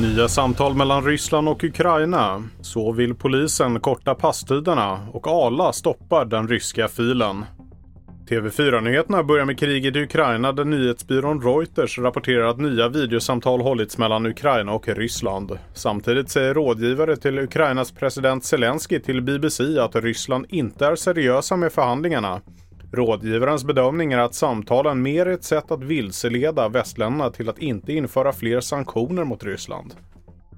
Nya samtal mellan Ryssland och Ukraina. Så vill polisen korta passtiderna och Arla stoppar den ryska filen. TV4-nyheterna börjar med kriget i Ukraina där nyhetsbyrån Reuters rapporterar att nya videosamtal hållits mellan Ukraina och Ryssland. Samtidigt säger rådgivare till Ukrainas president Zelensky till BBC att Ryssland inte är seriösa med förhandlingarna. Rådgivarens bedömning är att samtalen mer är ett sätt att vilseleda västländerna till att inte införa fler sanktioner mot Ryssland.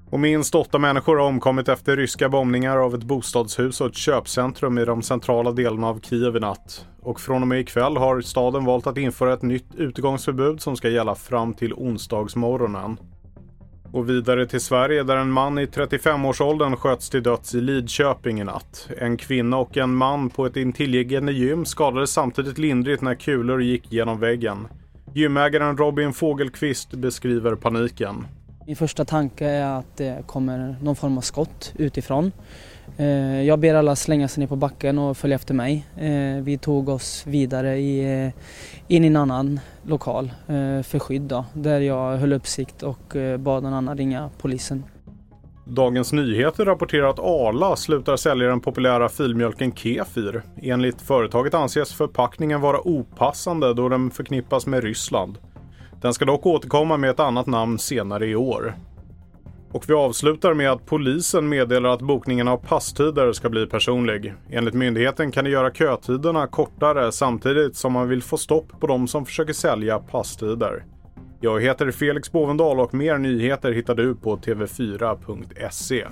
Och minst åtta människor har omkommit efter ryska bombningar av ett bostadshus och ett köpcentrum i de centrala delarna av Kiev i natt. Och från och med ikväll har staden valt att införa ett nytt utegångsförbud som ska gälla fram till onsdagsmorgonen. Och vidare till Sverige där en man i 35-årsåldern sköts till döds i Lidköping i natt. En kvinna och en man på ett intilliggande gym skadades samtidigt lindrigt när kulor gick genom väggen. Gymägaren Robin Fågelqvist beskriver paniken. Min första tanke är att det kommer någon form av skott utifrån. Eh, jag ber alla slänga sig ner på backen och följa efter mig. Eh, vi tog oss vidare eh, in i en annan lokal för skydd då, där jag höll uppsikt och bad någon annan ringa polisen. Dagens Nyheter rapporterar att Arla slutar sälja den populära filmjölken Kefir. Enligt företaget anses förpackningen vara opassande då den förknippas med Ryssland. Den ska dock återkomma med ett annat namn senare i år. Och vi avslutar med att polisen meddelar att bokningen av passtider ska bli personlig. Enligt myndigheten kan det göra kötiderna kortare samtidigt som man vill få stopp på de som försöker sälja passtider. Jag heter Felix Bovendal och mer nyheter hittar du på tv4.se.